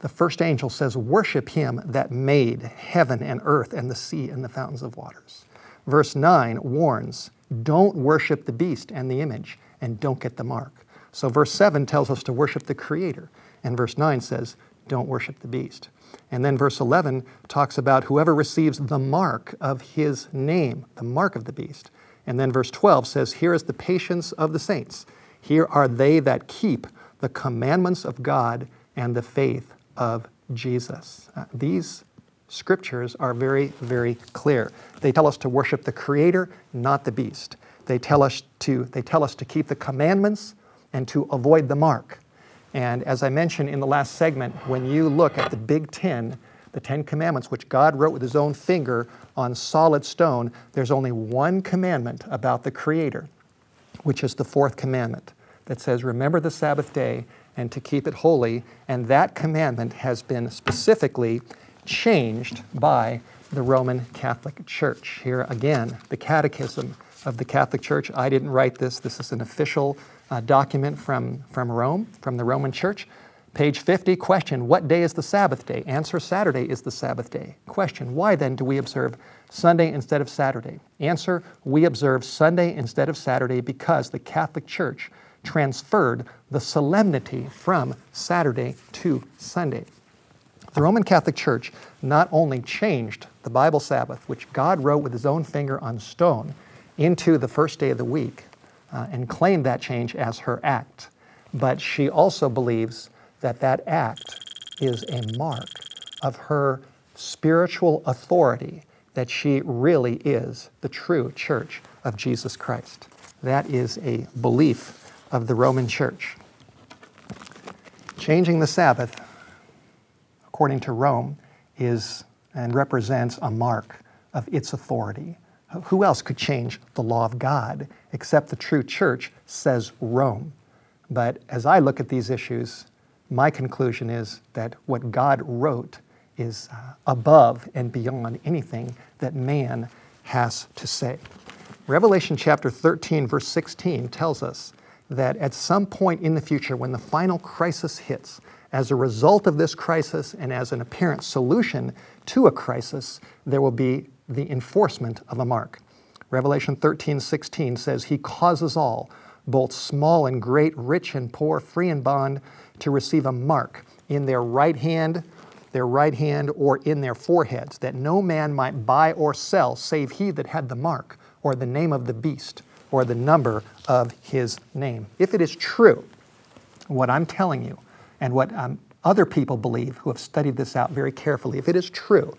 the first angel says, Worship him that made heaven and earth and the sea and the fountains of waters. Verse 9 warns, Don't worship the beast and the image, and don't get the mark. So verse 7 tells us to worship the Creator. And verse 9 says, don't worship the beast. And then verse 11 talks about whoever receives the mark of his name, the mark of the beast. And then verse 12 says, Here is the patience of the saints. Here are they that keep the commandments of God and the faith of Jesus. Uh, these scriptures are very, very clear. They tell us to worship the Creator, not the beast. They tell us to, they tell us to keep the commandments and to avoid the mark. And as I mentioned in the last segment, when you look at the Big Ten, the Ten Commandments, which God wrote with his own finger on solid stone, there's only one commandment about the Creator, which is the fourth commandment that says, Remember the Sabbath day and to keep it holy. And that commandment has been specifically changed by the Roman Catholic Church. Here again, the Catechism of the Catholic Church. I didn't write this, this is an official uh, document from, from Rome, from the Roman Church. Page 50, question What day is the Sabbath day? Answer Saturday is the Sabbath day. Question Why then do we observe Sunday instead of Saturday? Answer We observe Sunday instead of Saturday because the Catholic Church transferred the solemnity from Saturday to Sunday. The Roman Catholic Church not only changed the Bible Sabbath, which God wrote with his own finger on stone, into the first day of the week uh, and claimed that change as her act, but she also believes that that act is a mark of her spiritual authority, that she really is the true church of Jesus Christ. That is a belief of the Roman church. Changing the Sabbath, according to Rome, is and represents a mark of its authority. Who else could change the law of God except the true church, says Rome. But as I look at these issues, my conclusion is that what God wrote is uh, above and beyond anything that man has to say. Revelation chapter 13, verse 16 tells us that at some point in the future, when the final crisis hits, as a result of this crisis and as an apparent solution to a crisis, there will be the enforcement of a mark. Revelation 13, 16 says, He causes all, both small and great, rich and poor, free and bond, to receive a mark in their right hand, their right hand, or in their foreheads, that no man might buy or sell save he that had the mark, or the name of the beast, or the number of his name. If it is true, what I'm telling you, and what um, other people believe who have studied this out very carefully, if it is true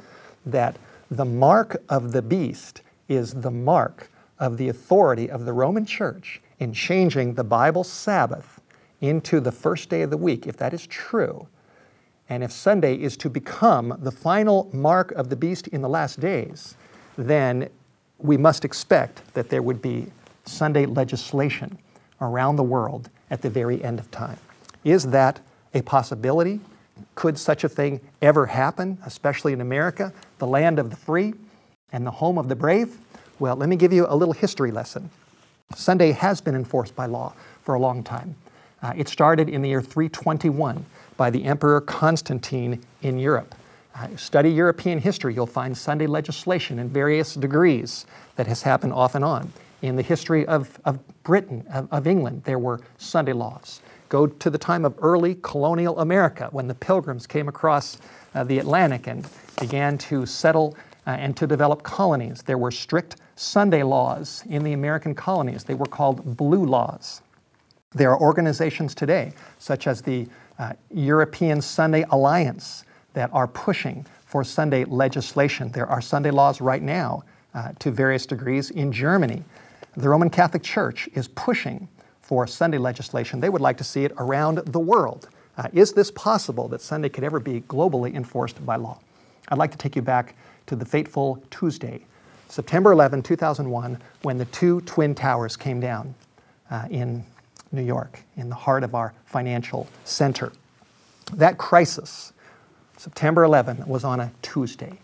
that the mark of the beast is the mark of the authority of the Roman Church in changing the Bible Sabbath into the first day of the week, if that is true, and if Sunday is to become the final mark of the beast in the last days, then we must expect that there would be Sunday legislation around the world at the very end of time. Is that a possibility? Could such a thing ever happen, especially in America, the land of the free and the home of the brave? Well, let me give you a little history lesson. Sunday has been enforced by law for a long time. Uh, it started in the year 321 by the Emperor Constantine in Europe. Uh, study European history, you'll find Sunday legislation in various degrees that has happened off and on. In the history of, of Britain, of, of England, there were Sunday laws. Go to the time of early colonial America when the pilgrims came across uh, the Atlantic and began to settle uh, and to develop colonies. There were strict Sunday laws in the American colonies. They were called blue laws. There are organizations today, such as the uh, European Sunday Alliance, that are pushing for Sunday legislation. There are Sunday laws right now uh, to various degrees in Germany. The Roman Catholic Church is pushing for Sunday legislation. They would like to see it around the world. Uh, is this possible that Sunday could ever be globally enforced by law? I'd like to take you back to the fateful Tuesday, September 11, 2001, when the two Twin Towers came down uh, in New York, in the heart of our financial center. That crisis, September 11, was on a Tuesday.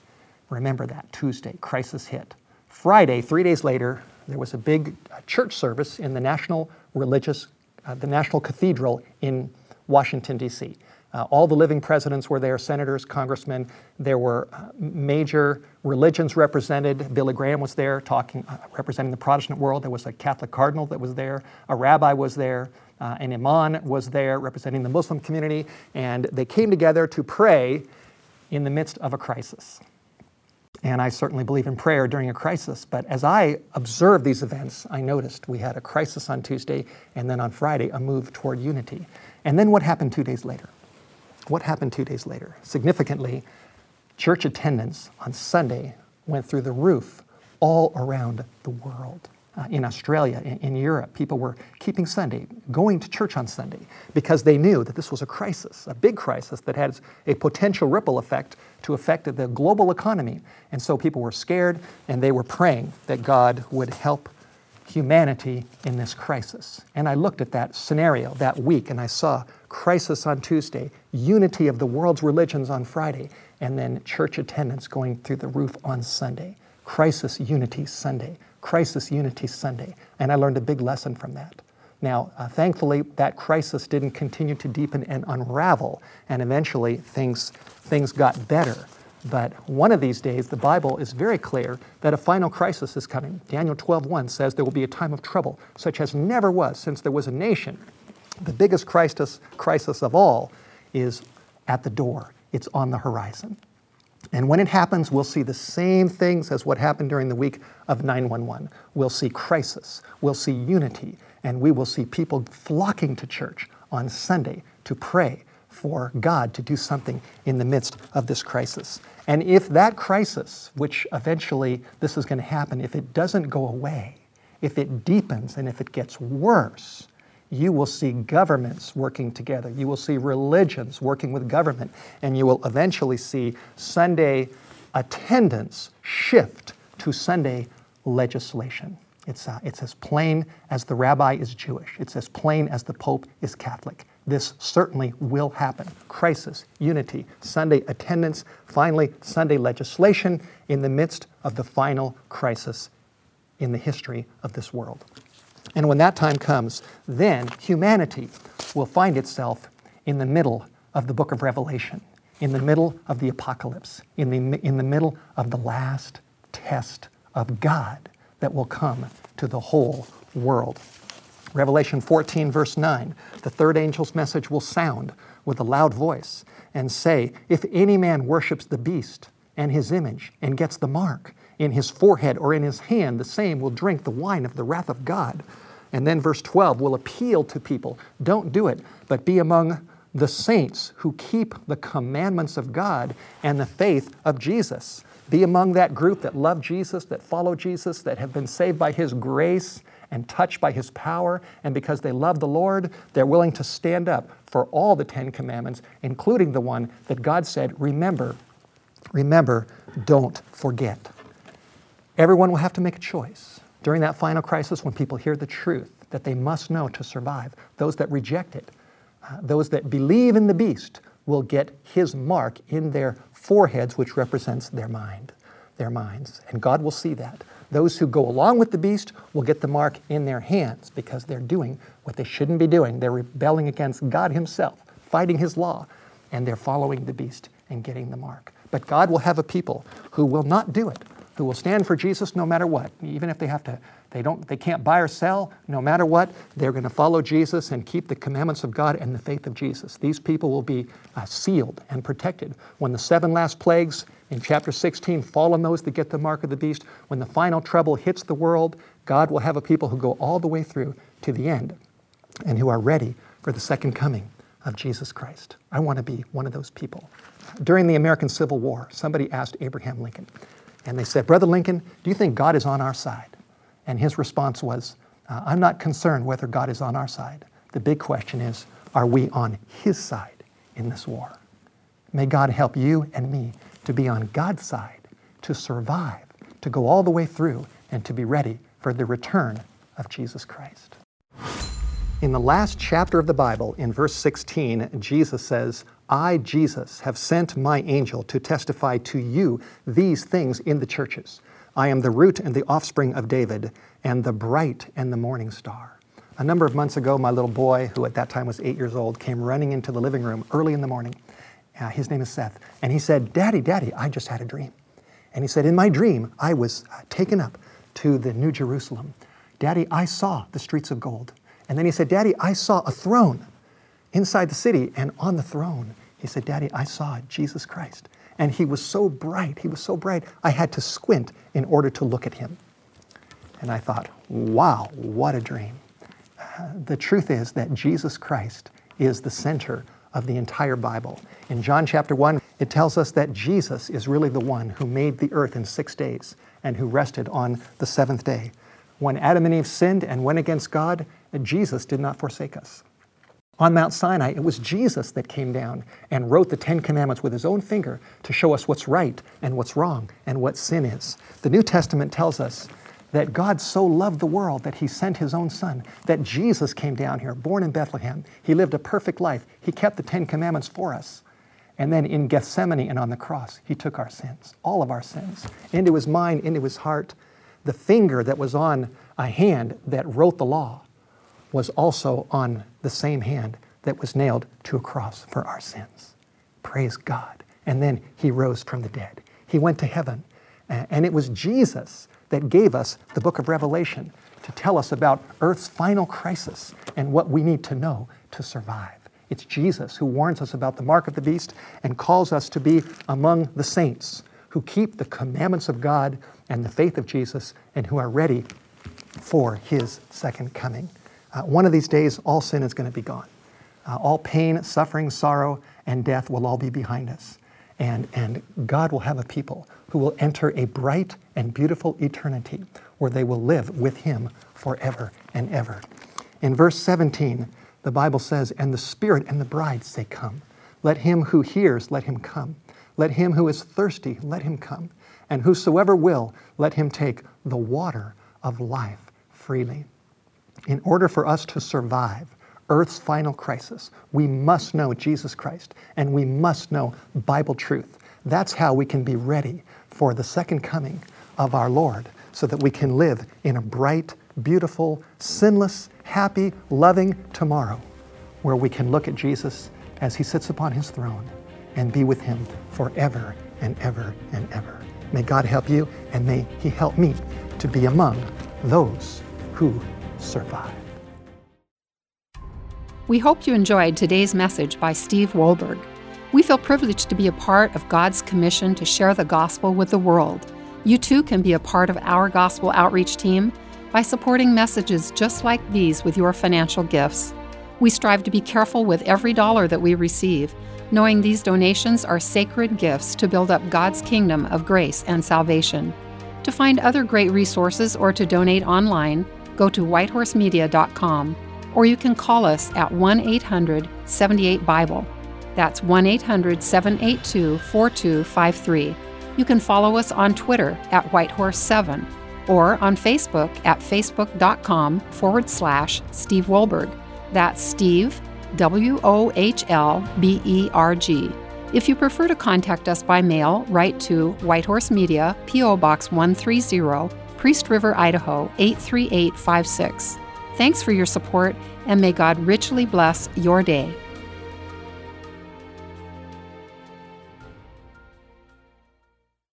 Remember that, Tuesday, crisis hit. Friday, three days later, there was a big uh, church service in the National Religious, uh, the National Cathedral in Washington, D.C. Uh, all the living presidents were there, senators, congressmen. There were uh, major religions represented. Billy Graham was there talking, uh, representing the Protestant world. There was a Catholic cardinal that was there. A rabbi was there. Uh, an imam was there representing the Muslim community. And they came together to pray in the midst of a crisis. And I certainly believe in prayer during a crisis. But as I observed these events, I noticed we had a crisis on Tuesday, and then on Friday, a move toward unity. And then what happened two days later? What happened two days later? Significantly, church attendance on Sunday went through the roof all around the world. Uh, in Australia, in, in, Europe, people were keeping Sunday, going to church on Sunday, because they knew that this was a crisis, a big crisis that had a potential ripple effect to affect the global economy. And so people were scared and they were praying that God would help humanity in this crisis. And I looked at that scenario that week and I saw crisis on Tuesday, unity of the world's religions on Friday, and then church attendance going through the roof on Sunday. Crisis, unity, Sunday. Crisis, unity, Sunday. And I learned a big lesson from that. Now, uh, thankfully, that crisis didn't continue to deepen and unravel, and eventually things, things got better. But one of these days, the Bible is very clear that a final crisis is coming. Daniel 12:1 says there will be a time of trouble, such as never was since there was a nation. The biggest crisis, crisis of all is at the door. It's on the horizon. And when it happens, we'll see the same things as what happened during the week of 911. We'll see crisis, we'll see unity, and we will see people flocking to church on Sunday to pray for God to do something in the midst of this crisis. And if that crisis, which eventually this is going to happen, if it doesn't go away, if it deepens and if it gets worse, you will see governments working together. You will see religions working with government. And you will eventually see Sunday attendance shift to Sunday legislation. It's, uh, it's as plain as the rabbi is Jewish, it's as plain as the Pope is Catholic. This certainly will happen. Crisis, unity, Sunday attendance, finally, Sunday legislation in the midst of the final crisis in the history of this world. And when that time comes, then humanity will find itself in the middle of the book of Revelation, in the middle of the apocalypse, in the, in the middle of the last test of God that will come to the whole world. Revelation 14, verse 9 the third angel's message will sound with a loud voice and say, If any man worships the beast and his image and gets the mark in his forehead or in his hand, the same will drink the wine of the wrath of God. And then verse 12 will appeal to people don't do it, but be among the saints who keep the commandments of God and the faith of Jesus. Be among that group that love Jesus, that follow Jesus, that have been saved by His grace and touched by His power. And because they love the Lord, they're willing to stand up for all the Ten Commandments, including the one that God said, Remember, remember, don't forget. Everyone will have to make a choice during that final crisis when people hear the truth that they must know to survive. Those that reject it, uh, those that believe in the beast, will get his mark in their foreheads, which represents their mind, their minds. And God will see that. Those who go along with the beast will get the mark in their hands because they're doing what they shouldn't be doing. They're rebelling against God Himself, fighting His law, and they're following the beast and getting the mark. But God will have a people who will not do it, who will stand for Jesus no matter what, even if they have to they don't they can't buy or sell no matter what they're going to follow jesus and keep the commandments of god and the faith of jesus. These people will be uh, sealed and protected. When the seven last plagues in chapter 16 fall on those that get the mark of the beast when the final trouble hits the world god will have a people who go all the way through to the end and who are ready for the second coming of jesus christ. I want to be one of those people. During the american civil war somebody asked abraham lincoln and they said, Brother Lincoln, do you think God is on our side? And his response was, uh, I'm not concerned whether God is on our side. The big question is, are we on his side in this war? May God help you and me to be on God's side, to survive, to go all the way through, and to be ready for the return of Jesus Christ. In the last chapter of the Bible, in verse 16, Jesus says, I, Jesus, have sent my angel to testify to you these things in the churches. I am the root and the offspring of David, and the bright and the morning star. A number of months ago, my little boy, who at that time was eight years old, came running into the living room early in the morning. Uh, his name is Seth. And he said, Daddy, Daddy, I just had a dream. And he said, In my dream, I was uh, taken up to the New Jerusalem. Daddy, I saw the streets of gold. And then he said, Daddy, I saw a throne inside the city, and on the throne, he said, Daddy, I saw Jesus Christ. And he was so bright, he was so bright, I had to squint in order to look at him. And I thought, wow, what a dream. Uh, the truth is that Jesus Christ is the center of the entire Bible. In John chapter 1, it tells us that Jesus is really the one who made the earth in six days and who rested on the seventh day. When Adam and Eve sinned and went against God, Jesus did not forsake us. On Mount Sinai, it was Jesus that came down and wrote the Ten Commandments with his own finger to show us what's right and what's wrong and what sin is. The New Testament tells us that God so loved the world that he sent his own son, that Jesus came down here, born in Bethlehem. He lived a perfect life. He kept the Ten Commandments for us. And then in Gethsemane and on the cross, he took our sins, all of our sins, into his mind, into his heart. The finger that was on a hand that wrote the law was also on the same hand that was nailed to a cross for our sins. Praise God. And then he rose from the dead. He went to heaven. And it was Jesus that gave us the book of Revelation to tell us about Earth's final crisis and what we need to know to survive. It's Jesus who warns us about the mark of the beast and calls us to be among the saints who keep the commandments of God and the faith of Jesus and who are ready for his second coming. Uh, one of these days, all sin is going to be gone. Uh, all pain, suffering, sorrow, and death will all be behind us. And, and God will have a people who will enter a bright and beautiful eternity where they will live with Him forever and ever. In verse 17, the Bible says, And the Spirit and the bride say, Come. Let him who hears, let him come. Let him who is thirsty, let him come. And whosoever will, let him take the water of life freely. In order for us to survive Earth's final crisis, we must know Jesus Christ and we must know Bible truth. That's how we can be ready for the second coming of our Lord so that we can live in a bright, beautiful, sinless, happy, loving tomorrow where we can look at Jesus as he sits upon his throne and be with him forever and ever and ever. May God help you and may he help me to be among those who survive. We hope you enjoyed today's message by Steve Wohlberg. We feel privileged to be a part of God's commission to share the gospel with the world. You too can be a part of our gospel outreach team by supporting messages just like these with your financial gifts. We strive to be careful with every dollar that we receive, knowing these donations are sacred gifts to build up God's kingdom of grace and salvation. To find other great resources or to donate online, go to whitehorsemedia.com or you can call us at 1 800 78 Bible. That's 1 800 782 4253. You can follow us on Twitter at Whitehorse7 or on Facebook at facebook.com forward slash Steve Wohlberg. That's Steve, W O H L B E R G. If you prefer to contact us by mail, write to Whitehorse Media, P.O. Box 130, Priest River, Idaho 83856. Thanks for your support, and may God richly bless your day.